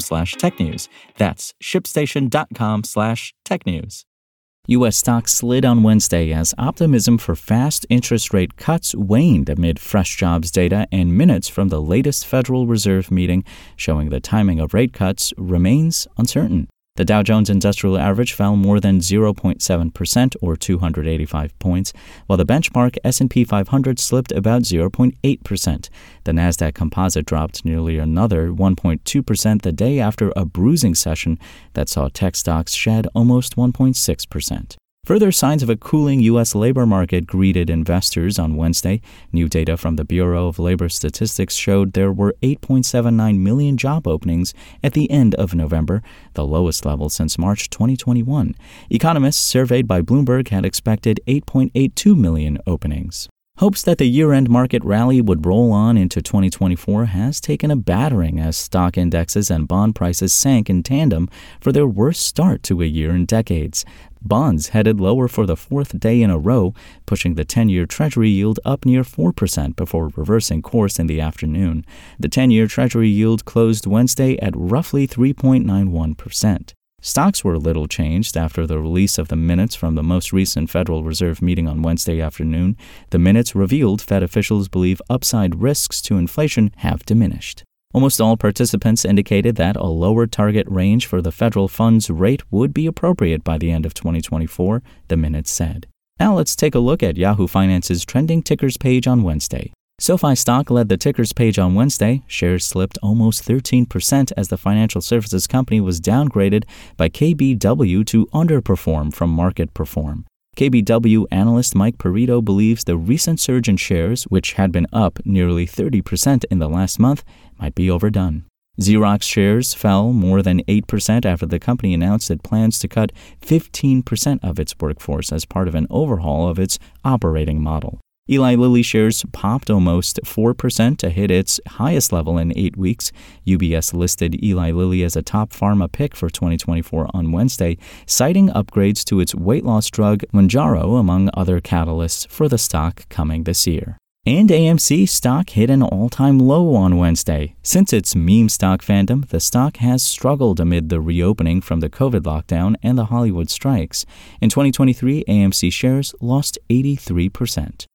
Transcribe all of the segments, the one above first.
slash technews. That's shipstation.com slash technews. U.S. stocks slid on Wednesday as optimism for fast interest rate cuts waned amid fresh jobs data and minutes from the latest Federal Reserve meeting showing the timing of rate cuts remains uncertain. The Dow Jones Industrial Average fell more than 0.7% or 285 points, while the benchmark S&P 500 slipped about 0.8%. The Nasdaq Composite dropped nearly another 1.2% the day after a bruising session that saw tech stocks shed almost 1.6%. Further signs of a cooling U.S. labor market greeted investors on Wednesday. New data from the Bureau of Labor Statistics showed there were 8.79 million job openings at the end of November, the lowest level since March 2021. Economists surveyed by Bloomberg had expected 8.82 million openings. Hopes that the year end market rally would roll on into 2024 has taken a battering as stock indexes and bond prices sank in tandem for their worst start to a year in decades. Bonds headed lower for the fourth day in a row, pushing the 10 year Treasury yield up near 4% before reversing course in the afternoon. The 10 year Treasury yield closed Wednesday at roughly 3.91%. Stocks were little changed after the release of the minutes from the most recent Federal Reserve meeting on Wednesday afternoon. The minutes revealed Fed officials believe upside risks to inflation have diminished. Almost all participants indicated that a lower target range for the federal funds rate would be appropriate by the end of 2024, the minutes said. Now let's take a look at Yahoo Finance's trending tickers page on Wednesday. SoFi stock led the tickers page on Wednesday. Shares slipped almost 13% as the financial services company was downgraded by KBW to underperform from market perform. KBW analyst Mike Perito believes the recent surge in shares, which had been up nearly 30% in the last month, might be overdone. Xerox shares fell more than 8% after the company announced it plans to cut 15% of its workforce as part of an overhaul of its operating model. Eli Lilly shares popped almost 4% to hit its highest level in eight weeks. UBS listed Eli Lilly as a top pharma pick for 2024 on Wednesday, citing upgrades to its weight loss drug Mounjaro, among other catalysts for the stock coming this year. And AMC stock hit an all time low on Wednesday. Since its meme stock fandom, the stock has struggled amid the reopening from the COVID lockdown and the Hollywood strikes. In 2023, AMC shares lost 83%.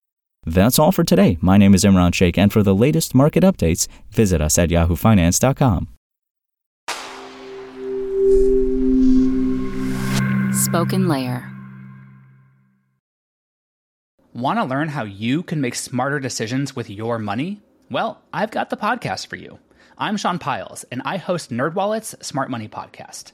That's all for today. My name is Imran Sheikh, and for the latest market updates, visit us at yahoofinance.com. SpokenLayer. Want to learn how you can make smarter decisions with your money? Well, I've got the podcast for you. I'm Sean Pyles, and I host NerdWallet's Smart Money Podcast.